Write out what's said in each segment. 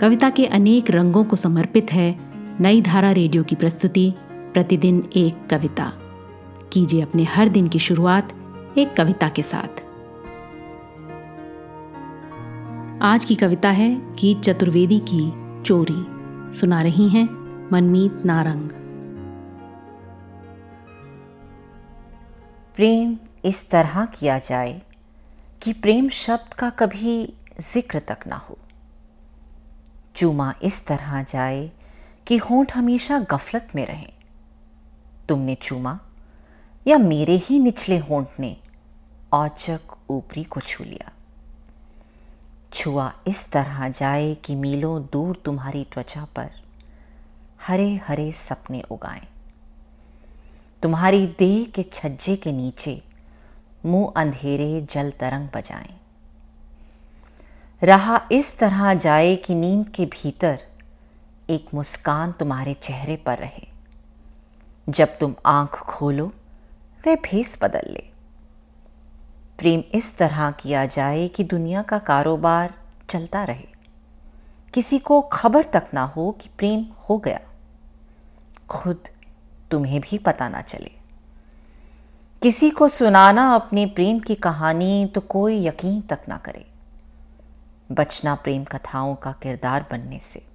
कविता के अनेक रंगों को समर्पित है नई धारा रेडियो की प्रस्तुति, प्रतिदिन एक कविता। कीजिए अपने हर दिन की शुरुआत एक कविता के साथ। आज की कविता है की चतुर्वेदी की चोरी। सुना रही हैं मनमीत नारंग। प्रेम इस तरह किया जाए कि प्रेम शब्द का कभी ज़िक्र तक ना हो। चूमा इस तरह जाए कि होंठ हमेशा गफलत में रहे। तुमने चूमा या मेरे ही निचले होंठ ने औचक ऊपरी को छू लिया। छुआ इस तरह जाए कि मीलों दूर तुम्हारी त्वचा पर हरे हरे सपने उगाएँ। तुम्हारी देह के छज्जे के नीचे मुँह अंधेरे जल तरंग बजाएँ। रहा इस तरह जाए कि नींद के भीतर एक मुस्कान तुम्हारे चेहरे पर रहे। जब तुम आँख खोलो, वह भेस बदल ले। प्रेम इस तरह किया जाए कि दुनिया का कारोबार चलता रहे। किसी को खबर तक ना हो कि प्रेम हो गया। खुद तुम्हें भी पता ना चले। किसी को सुनाना अपने प्रेम की कहानी तो कोई यकीन तक ना करे। बचना प्रेम कथाओं का किरदार बनने से,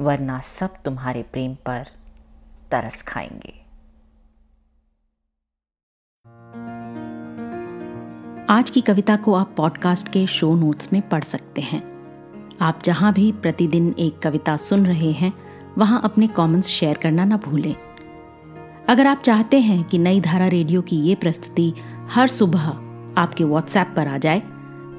वरना सब तुम्हारे प्रेम पर तरस खाएँगे। आज की कविता को आप पॉडकास्ट के शो नोट्स में पढ़ सकते हैं। आप जहाँ भी प्रतिदिन एक कविता सुन रहे हैं, वहाँ अपने कमेंट्स शेयर करना ना भूलें। अगर आप चाहते हैं कि नई धारा रेडियो की ये प्रस्तुति हर सुबह आपके व्हाट्सएप पर आ जाए